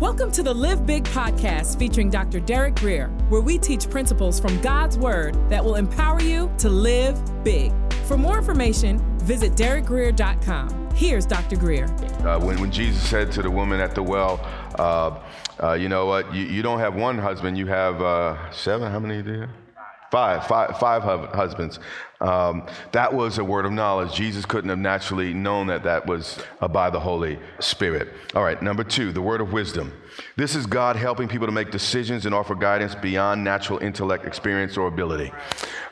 Welcome to the Live Big podcast featuring Dr. Derek Grier, where we teach principles from God's Word that will empower you to live big. For more information, visit derekgrier.com. Here's Dr. Grier. Uh, when, when Jesus said to the woman at the well, uh, uh, you know what, you, you don't have one husband, you have uh, seven, how many do you have? Five, five, five husbands. Um, that was a word of knowledge. Jesus couldn't have naturally known that that was uh, by the Holy Spirit. All right, number two, the word of wisdom. This is God helping people to make decisions and offer guidance beyond natural intellect, experience, or ability.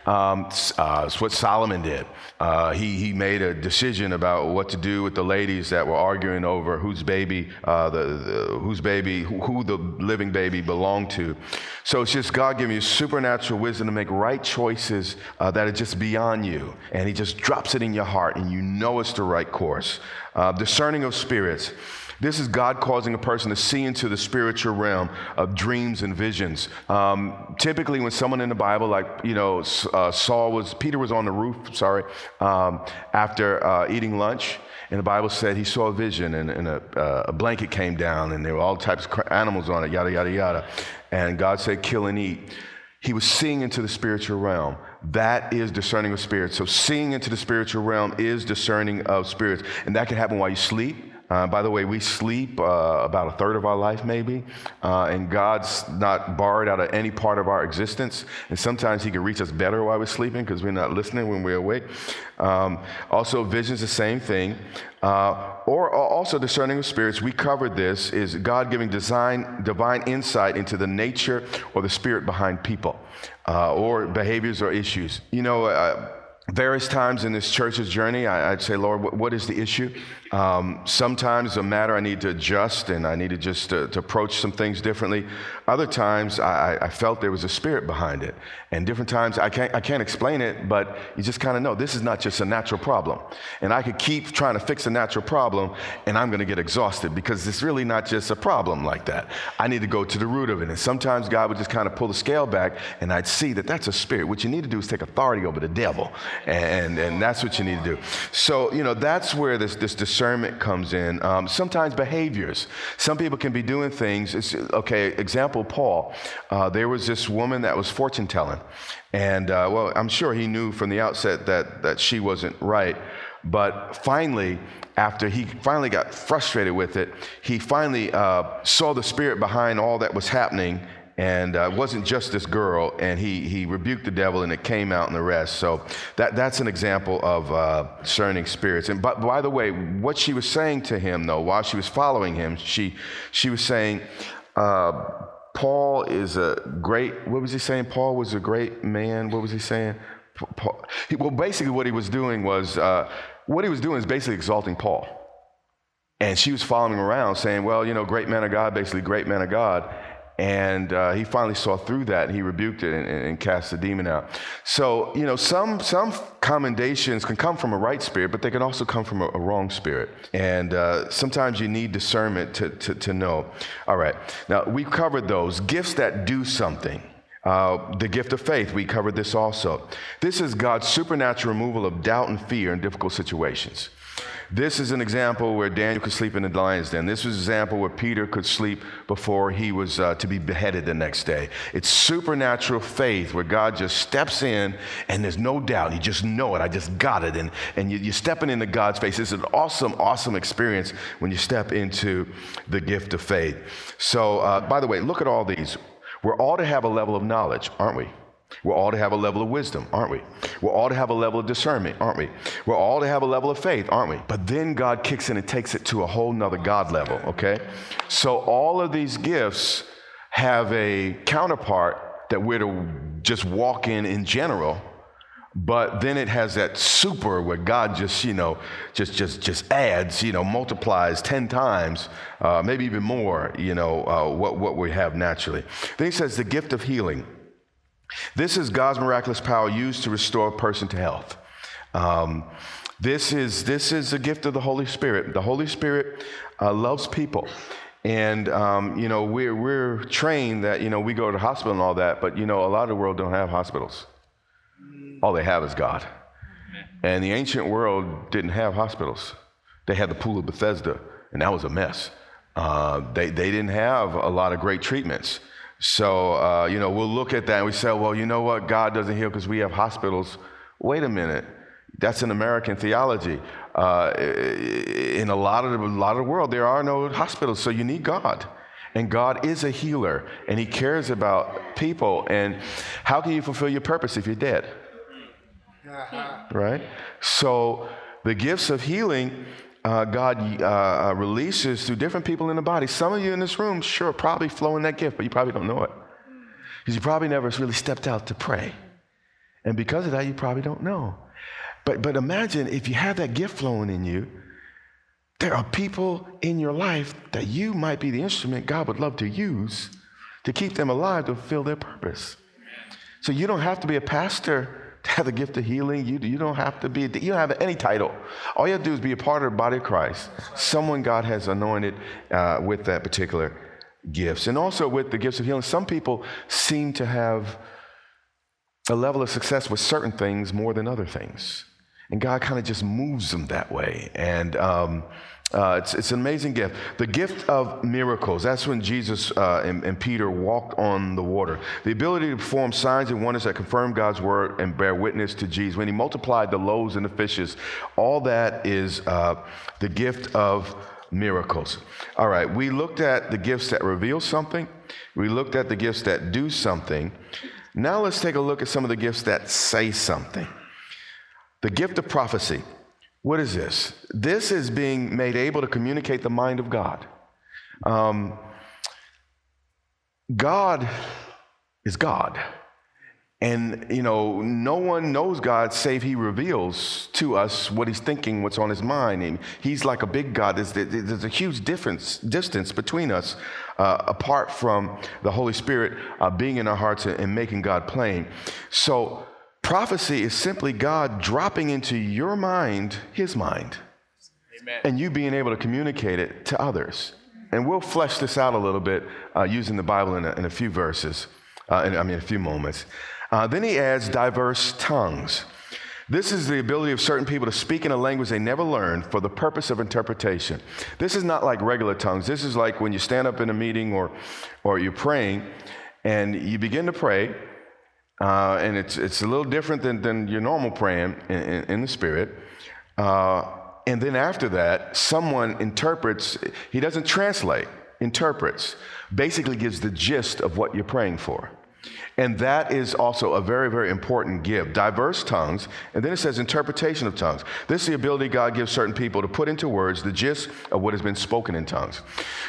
Um, uh, it's what Solomon did. Uh, he, he made a decision about what to do with the ladies that were arguing over whose baby, uh, the, the, whose baby, who, who, the living baby belonged to. So it's just God giving you supernatural wisdom to make right choices uh, that are just beyond you. And He just drops it in your heart, and you know it's the right course. Uh, discerning of spirits. This is God causing a person to see into the spiritual realm of dreams and visions. Um, typically, when someone in the Bible, like, you know, uh, Saul was, Peter was on the roof, sorry, um, after uh, eating lunch. And the Bible said he saw a vision, and, and a, uh, a, blanket came down, and there were all types of animals on it, yada, yada, yada. And God said, kill and eat. He was seeing into the spiritual realm. That is discerning of spirits. So, seeing into the spiritual realm is discerning of spirits. And that can happen while you sleep. Uh, by the way, we sleep uh, about a third of our life, maybe, uh, and God's not barred out of any part of our existence. And sometimes He can reach us better while we're sleeping because we're not listening when we're awake. Um, also, vision's the same thing. Uh, or also discerning of spirits, we covered this, is God giving design, divine insight into the nature or the spirit behind people uh, or behaviors or issues. You know, uh, various times in this church's journey, I, would say, Lord, what, what is the issue? Um, sometimes a matter I need to adjust and I need to just uh, to approach some things differently. Other times I, I, felt there was a spirit behind it. And different times I can't, I can't explain it, but you just kind of know this is not just a natural problem. And I could keep trying to fix a natural problem and I'm going to get exhausted because it's really not just a problem like that. I need to go to the root of it. And sometimes God would just kind of pull the scale back and I'd see that that's a spirit. What you need to do is take authority over the devil. And, and that's what you need to do. So, you know, that's where this, this discernment comes in. Um, sometimes behaviors. Some people can be doing things. It's, okay, example Paul. Uh, there was this woman that was fortune telling. And, uh, well, I'm sure he knew from the outset that, that she wasn't right. But finally, after he finally got frustrated with it, he finally uh, saw the spirit behind all that was happening and uh, it wasn't just this girl and he, he rebuked the devil and it came out in the rest. So that, that's an example of uh, discerning spirits. And but by the way what she was saying to him though while she was following him she, she was saying uh, paul is a great what was he saying? Paul was a great man? What was he saying? Paul, he, well basically what he was doing was uh, what he was doing is basically exalting paul. And she was following him around saying well you know great man of god basically great man of god and uh, he finally saw through that and he rebuked it and, and, cast the demon out. So, you know, some, some commendations can come from a right spirit, but they can also come from a, a wrong spirit. And uh, sometimes you need discernment to, to, to know. All right. Now, we've covered those gifts that do something. Uh, the gift of faith, we covered this also. This is God's supernatural removal of doubt and fear in difficult situations. This is an example where Daniel could sleep in the lion's den. This was an example where Peter could sleep before he was uh, to be beheaded the next day. It's supernatural faith where God just steps in and there's no doubt. You just know it. I just got it. And, and you, are stepping into God's face. It's an awesome, awesome experience when you step into the gift of faith. So, uh, by the way, look at all these. We're all to have a level of knowledge, aren't we? We're all to have a level of wisdom, aren't we? We're all to have a level of discernment, aren't we? We're all to have a level of faith, aren't we? But then God kicks in and takes it to a whole nother God level, okay? So all of these gifts have a counterpart that we're to just walk in in general but then it has that super where god just you know just just just adds you know multiplies 10 times uh, maybe even more you know uh, what, what we have naturally then he says the gift of healing this is God's miraculous power used to restore a person to health. Um, this is this is a gift of the Holy Spirit. The Holy Spirit uh, loves people, and um, you know we're we're trained that you know we go to the hospital and all that, but you know a lot of the world don't have hospitals. All they have is God, and the ancient world didn't have hospitals. They had the pool of Bethesda, and that was a mess. Uh, they, they didn't have a lot of great treatments. So, uh, you know, we'll look at that and we say, well, you know what? God doesn't heal because we have hospitals. Wait a minute. That's an American theology. Uh, in a lot, of the, a lot of the world, there are no hospitals, so you need God. And God is a healer, and He cares about people. And how can you fulfill your purpose if you're dead? Right? So, the gifts of healing uh, God uh, uh, releases through different people in the body. Some of you in this room, sure, probably flowing that gift, but you probably don't know it. Because you probably never really stepped out to pray. And because of that, you probably don't know. But, but imagine if you have that gift flowing in you, there are people in your life that you might be the instrument God would love to use to keep them alive to fulfill their purpose. So you don't have to be a pastor to have the gift of healing. You, you don't have to be, you don't have any title. All you have to do is be a part of the body of Christ. Someone God has anointed uh, with that particular gifts. And also with the gifts of healing, some people seem to have a level of success with certain things more than other things. And God kind of just moves them that way. And um, uh, it's, it's an amazing gift. The gift of miracles. That's when Jesus uh, and, and, Peter walked on the water. The ability to perform signs and wonders that confirm God's word and bear witness to Jesus. When he multiplied the loaves and the fishes, all that is uh, the gift of miracles. All right, we looked at the gifts that reveal something, we looked at the gifts that do something. Now let's take a look at some of the gifts that say something. The gift of prophecy. What is this? This is being made able to communicate the mind of God. Um, God is God. And, you know, no one knows God save He reveals to us what He's thinking, what's on His mind. And he's like a big God. There's, there's a huge difference, distance between us, uh, apart from the Holy Spirit uh, being in our hearts and, and making God plain. So, Prophecy is simply God dropping into your mind his mind. Amen. And you being able to communicate it to others. And we'll flesh this out a little bit uh, using the Bible in a, in a few verses, uh, in, I mean, a few moments. Uh, then he adds diverse tongues. This is the ability of certain people to speak in a language they never learned for the purpose of interpretation. This is not like regular tongues. This is like when you stand up in a meeting or, or you're praying and you begin to pray uh, and it's, it's a little different than, than your normal praying in, in, in the Spirit. Uh, and then after that, someone interprets, he doesn't translate, interprets, basically gives the gist of what you're praying for. And that is also a very, very important gift. Diverse tongues, and then it says interpretation of tongues. This is the ability God gives certain people to put into words the gist of what has been spoken in tongues.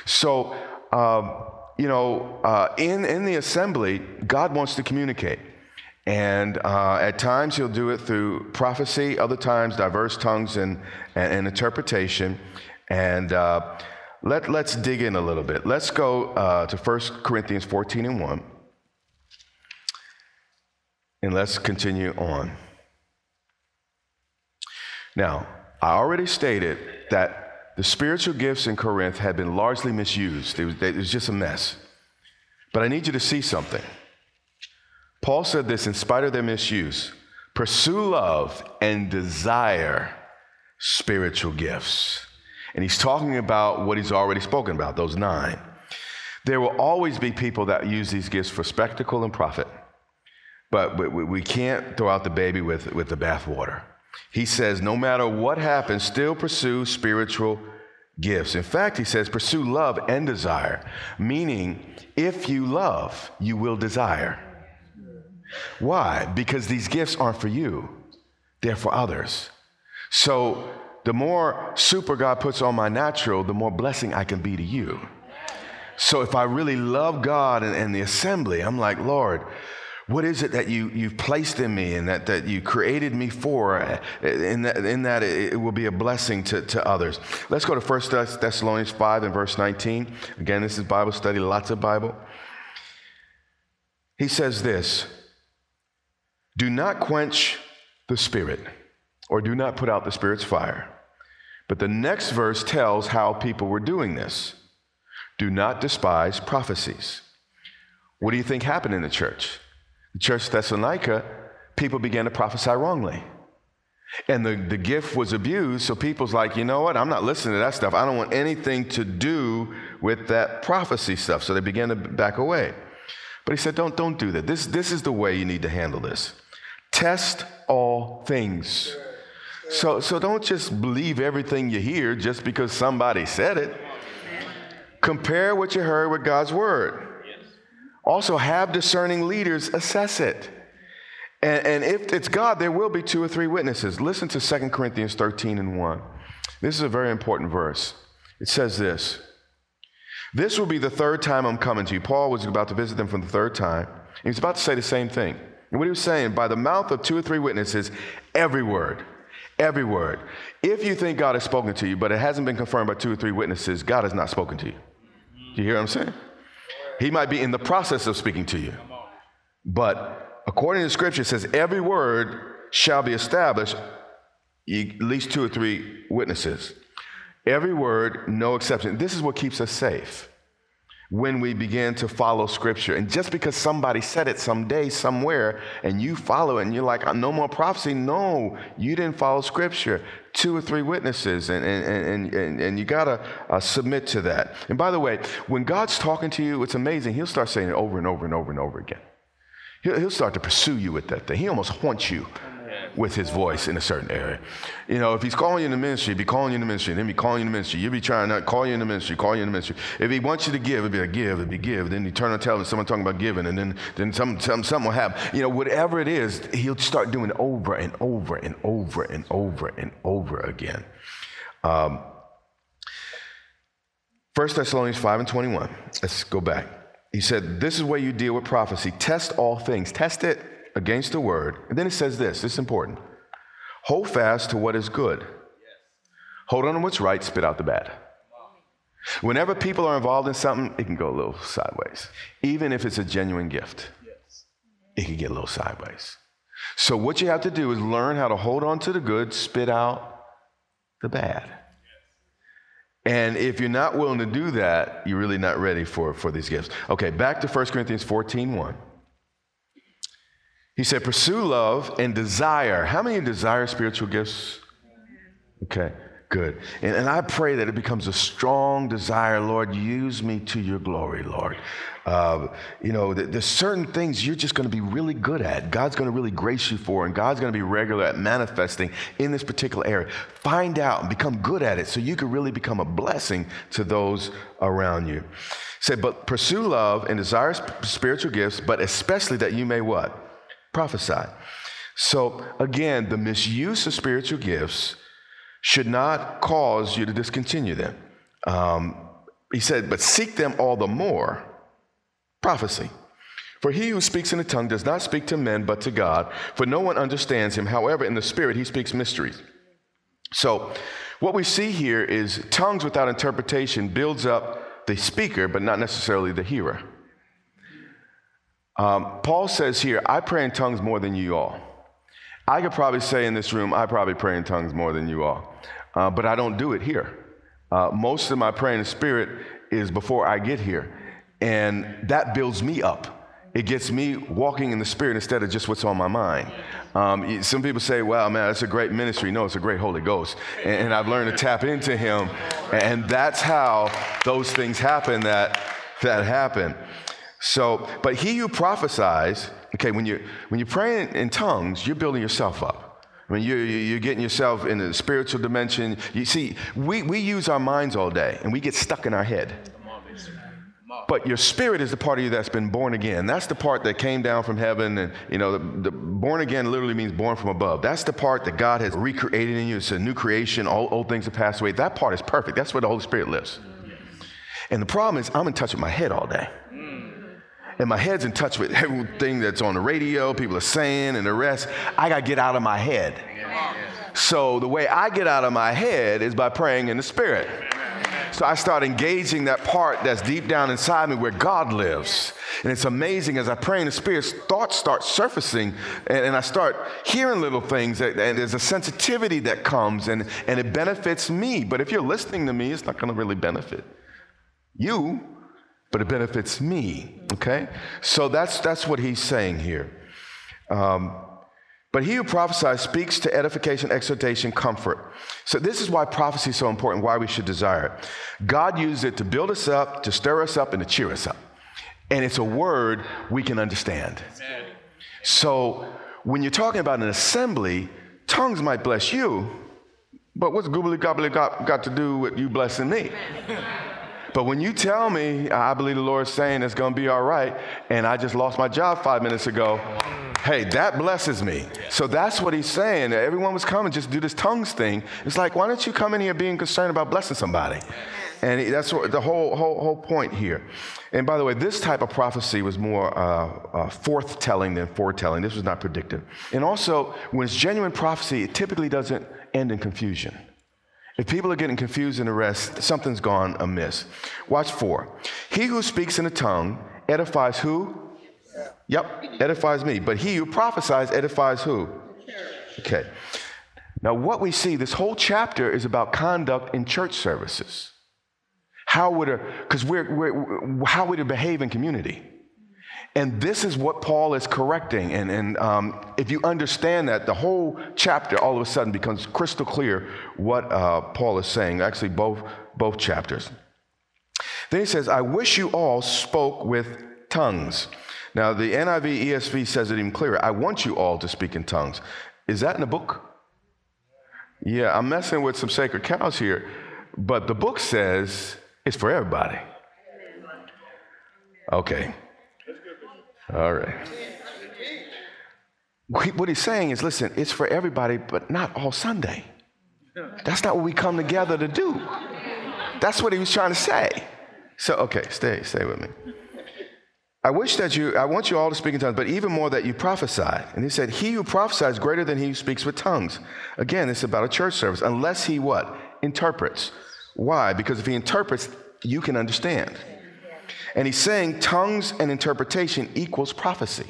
So, um, you know, uh, in, in the assembly, God wants to communicate. And uh, at times he'll do it through prophecy, other times diverse tongues and, and, and interpretation. And uh, let, let's dig in a little bit. Let's go uh, to 1 Corinthians 14 and 1. And let's continue on. Now, I already stated that the spiritual gifts in Corinth had been largely misused, it was, it was just a mess. But I need you to see something. Paul said this in spite of their misuse pursue love and desire spiritual gifts. And he's talking about what he's already spoken about, those nine. There will always be people that use these gifts for spectacle and profit, but we can't throw out the baby with, with the bathwater. He says, no matter what happens, still pursue spiritual gifts. In fact, he says, pursue love and desire, meaning if you love, you will desire. Why? Because these gifts aren't for you, they're for others. So the more super God puts on my natural, the more blessing I can be to you. So if I really love God and, and the assembly, I'm like, Lord, what is it that you, you've placed in me and that, that you created me for? In that, in that it, will be a blessing to, to others. Let's go to 1 Thessalonians 5 and verse 19. Again, this is Bible study, lots of Bible. He says this do not quench the Spirit, or do not put out the Spirit's fire. But the next verse tells how people were doing this. Do not despise prophecies. What do you think happened in the church? The church Thessalonica, people began to prophesy wrongly. And the, the gift was abused, so people's like, you know what? I'm not listening to that stuff. I don't want anything to do with that prophecy stuff. So they began to back away. But he said, don't, don't do that. This, this is the way you need to handle this. Test all things. So, so don't just believe everything you hear just because somebody said it. Compare what you heard with God's word. Also, have discerning leaders assess it. And, and, if it's God, there will be two or three witnesses. Listen to 2 Corinthians 13 and 1. This is a very important verse. It says this This will be the third time I'm coming to you. Paul was about to visit them for the third time. He was about to say the same thing. And what he was saying, by the mouth of two or three witnesses, every word, every word. If you think God has spoken to you, but it hasn't been confirmed by two or three witnesses, God has not spoken to you. Do you hear what I'm saying? He might be in the process of speaking to you. But according to scripture, it says every word shall be established, at least two or three witnesses. Every word, no exception. This is what keeps us safe when we begin to follow scripture. And just because somebody said it someday, somewhere, and you follow it and you're like, no more prophecy, no, you didn't follow scripture. Two or three witnesses, and, and, and, and, you got to uh, submit to that. And by the way, when God's talking to you, it's amazing. He'll start saying it over and over and over and over again. He'll, he'll start to pursue you with that thing. He almost haunts you with his voice in a certain area. You know, if he's calling you in the ministry, he'd be calling you in the ministry, then he'd be calling you in the ministry. You'd be trying to call you in the ministry, call you in the ministry. If he wants you to give, it'd be a give, it'd be give. Then you turn on television, someone talking about giving, and then, then some, some, something will happen. You know, whatever it is, he'll start doing over and over and over and over and over again. Um, 1 Thessalonians 5 and 21. Let's go back. He said, This is where you deal with prophecy. Test all things. Test it against the word. And then it says this this is important hold fast to what is good, hold on to what's right, spit out the bad. Whenever people are involved in something, it can go a little sideways. Even if it's a genuine gift, it can get a little sideways. So, what you have to do is learn how to hold on to the good, spit out the bad. And if you're not willing to do that, you're really not ready for, for these gifts. Okay, back to 1 Corinthians 14 1. He said, Pursue love and desire. How many desire spiritual gifts? Okay, good. And, and I pray that it becomes a strong desire, Lord. Use me to your glory, Lord. Uh, you know, there's certain things you're just going to be really good at. God's going to really grace you for, and God's going to be regular at manifesting in this particular area. Find out and become good at it so you can really become a blessing to those around you. Say, but pursue love and desire spiritual gifts, but especially that you may what? Prophesied. So, again, the misuse of spiritual gifts should not cause you to discontinue them. Um, he said, but seek them all the more prophecy. For he who speaks in a tongue does not speak to men, but to God, for no one understands him. However, in the Spirit, he speaks mysteries. So, what we see here is tongues without interpretation builds up the speaker, but not necessarily the hearer. Um, Paul says here, I pray in tongues more than you all. I could probably say in this room, I probably pray in tongues more than you all, uh, but I don't do it here. Uh, most of my praying in Spirit is before I get here, and that builds me up. It gets me walking in the Spirit instead of just what's on my mind. Um, some people say, well, man, that's a great ministry. No, it's a great Holy Ghost. And, and I've learned to tap into Him, and that's how those things happen that, that happen. So, but he who prophesies, okay, when you when you pray in, in tongues, you're building yourself up. I mean, you're, you're getting yourself in the spiritual dimension. You see, we, we use our minds all day and we get stuck in our head. But your spirit is the part of you that's been born again. That's the part that came down from heaven. And, you know, the, the born again literally means born from above. That's the part that God has recreated in you. It's a new creation. All old things have passed away. That part is perfect. That's where the Holy Spirit lives. And the problem is, I'm in touch with my head all day and my head's in touch with everything that's on the radio, people are saying, and the rest. I got to get out of my head. So the way I get out of my head is by praying in the Spirit. So I start engaging that part that's deep down inside me where God lives. And it's amazing as I pray in the Spirit, thoughts start surfacing and, and I start hearing little things that, and there's a sensitivity that comes and, and it benefits me. But if you're listening to me, it's not going to really benefit you but it benefits me. Okay? So that's, that's what he's saying here. Um, But he who prophesies speaks to edification, exhortation, comfort. So, this is why prophecy is so important, why we should desire it. God used it to build us up, to stir us up, and to cheer us up. And it's a word we can understand. So, when you're talking about an assembly, tongues might bless you, but what's goobly gobbly got to do with you blessing me? But when you tell me, I believe the Lord is saying it's going to be all right, and I just lost my job five minutes ago, hey, that blesses me. So that's what he's saying. Everyone was coming, just do this tongues thing. It's like, why don't you come in here being concerned about blessing somebody? And that's what, the whole, whole, whole point here. And by the way, this type of prophecy was more uh, uh, forthtelling than foretelling. This was not predictive. And also, when it's genuine prophecy, it typically doesn't end in confusion. If people are getting confused in the rest, something's gone amiss. Watch four. He who speaks in a tongue edifies who? Yep, edifies me. But he who prophesies edifies who? Okay. Now, what we see, this whole chapter is about conduct in church services. How would a, because we're, we're, how would it behave in community? And this is what Paul is correcting. And, and um, if you understand that, the whole chapter all of a sudden becomes crystal clear what uh, Paul is saying, actually, both, both chapters. Then he says, I wish you all spoke with tongues. Now, the NIV ESV says it even clearer. I want you all to speak in tongues. Is that in the book? Yeah, I'm messing with some sacred cows here, but the book says it's for everybody. Okay. All right. What he's saying is listen, it's for everybody, but not all Sunday. That's not what we come together to do. That's what he was trying to say. So, okay, stay, stay with me. I wish that you, I want you all to speak in tongues, but even more that you prophesy. And he said, He who prophesies greater than he who speaks with tongues. Again, it's about a church service, unless he what? Interprets. Why? Because if he interprets, you can understand. And he's saying tongues and interpretation equals prophecy.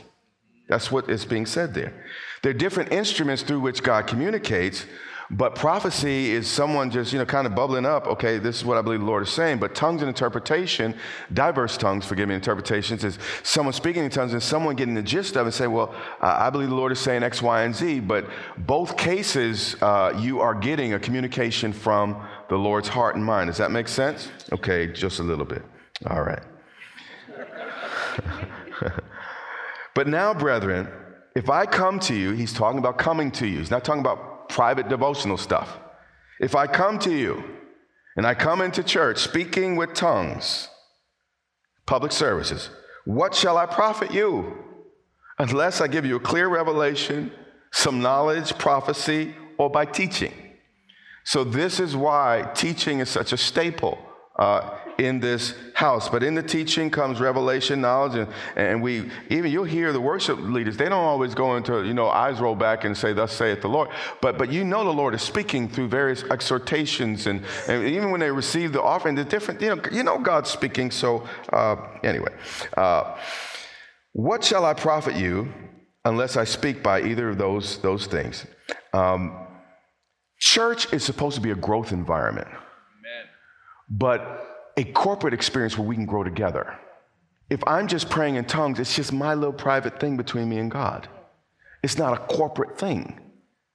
That's what is being said there. They're different instruments through which God communicates, but prophecy is someone just, you know, kind of bubbling up, okay, this is what I believe the Lord is saying. But tongues and interpretation, diverse tongues, forgive me, interpretations, is someone speaking in tongues and someone getting the gist of it and say, well, uh, I believe the Lord is saying X, Y, and Z. But both cases, uh, you are getting a communication from the Lord's heart and mind. Does that make sense? Okay, just a little bit. All right. But now, brethren, if I come to you, he's talking about coming to you. He's not talking about private devotional stuff. If I come to you and I come into church speaking with tongues, public services, what shall I profit you? Unless I give you a clear revelation, some knowledge, prophecy, or by teaching. So, this is why teaching is such a staple uh, in this house. But in the teaching comes revelation, knowledge, and, and we even you'll hear the worship leaders. They don't always go into you know eyes roll back and say, "Thus saith the Lord." But but you know the Lord is speaking through various exhortations, and, and even when they receive the offering, the different you know you know God's speaking. So uh, anyway, uh, what shall I profit you unless I speak by either of those those things? Um, church is supposed to be a growth environment but a corporate experience where we can grow together. If I'm just praying in tongues, it's just my little private thing between me and God. It's not a corporate thing.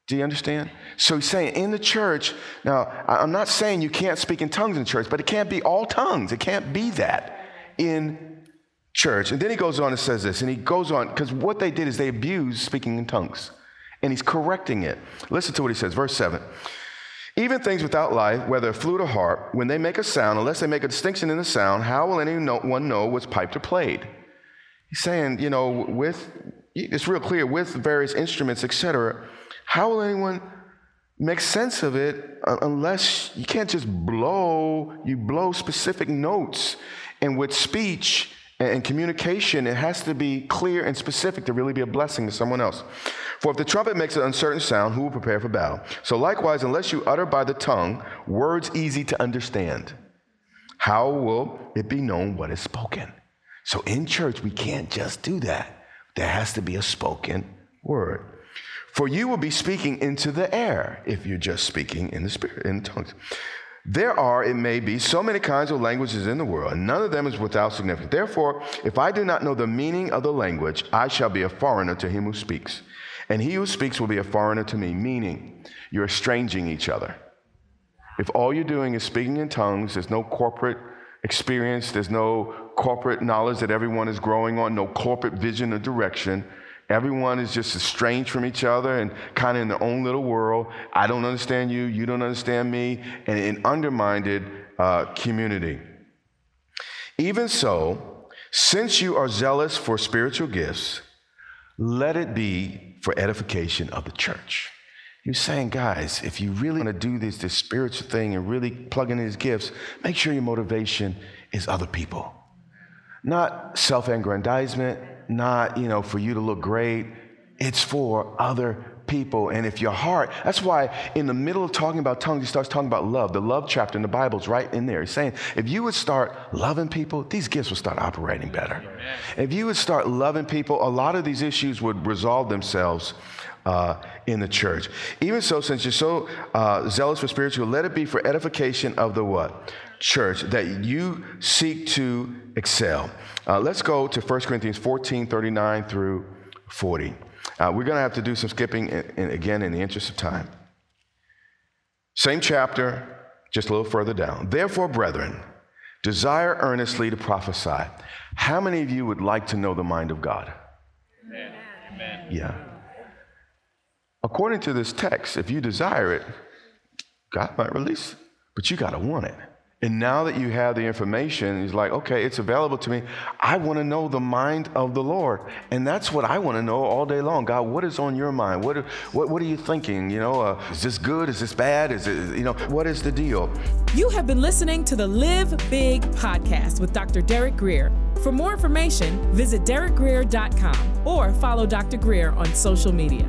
Do you understand? So he's saying in the church, now I'm not saying you can't speak in tongues in church, but it can't be all tongues. It can't be that in church. And then he goes on and says this, and he goes on, because what they did is they abused speaking in tongues. And he's correcting it. Listen to what he says, verse 7. Even things without life, whether flute or harp, when they make a sound, unless they make a distinction in the sound, how will anyone know what's piped or played? He's saying, you know, with, it's real clear, with various instruments, etc., how will anyone make sense of it unless you can't just blow, you blow specific notes. And with speech and communication, it has to be clear and specific to really be a blessing to someone else. For if the trumpet makes an uncertain sound, who will prepare for battle? So likewise, unless you utter by the tongue words easy to understand, how will it be known what is spoken? So in church, we can't just do that. There has to be a spoken word. For you will be speaking into the air if you're just speaking in the spirit, in tongues. There are, it may be, so many kinds of languages in the world, and none of them is without significance. Therefore, if I do not know the meaning of the language, I shall be a foreigner to him who speaks and he who speaks will be a foreigner to me, meaning you're estranging each other. If all you're doing is speaking in tongues, there's no corporate experience, there's no corporate knowledge that everyone is growing on, no corporate vision or direction. Everyone is just estranged from each other and kind of in their own little world. I don't understand you, you don't understand me, and an undermined uh, community. Even so, since you are zealous for spiritual gifts, let it be for edification of the church. You're saying, guys, if you really want to do this, this spiritual thing and really plug in these gifts, make sure your motivation is other people. Not self-aggrandizement, not, you know, for you to look great. It's for other people. And if your heart, that's why in the middle of talking about tongues, he starts talking about love. The love chapter in the Bible is right in there. He's saying, if you would start loving people, these gifts would start operating better. If you would start loving people, a lot of these issues would resolve themselves uh, in the church. Even so, since you're so uh, zealous for spiritual, let it be for edification of the what? Church, that you seek to excel. Uh, let's go to 1 Corinthians 14, 39 through 40. Uh, we're going to have to do some skipping in, in, again in the interest of time. Same chapter, just a little further down. Therefore, brethren, desire earnestly to prophesy. How many of you would like to know the mind of God? Amen. Amen. Yeah. According to this text, if you desire it, God might release it, but you got to want it. And now that you have the information, he's like, okay, it's available to me. I want to know the mind of the Lord. And that's what I want to know all day long. God, what is on your mind? What, what, what are you thinking? You know, uh, is this good? Is this bad? Is it, you know, what is the deal? You have been listening to the Live Big podcast with Dr. Derek Grier. For more information, visit derekgrier.com or follow Dr. Grier on social media.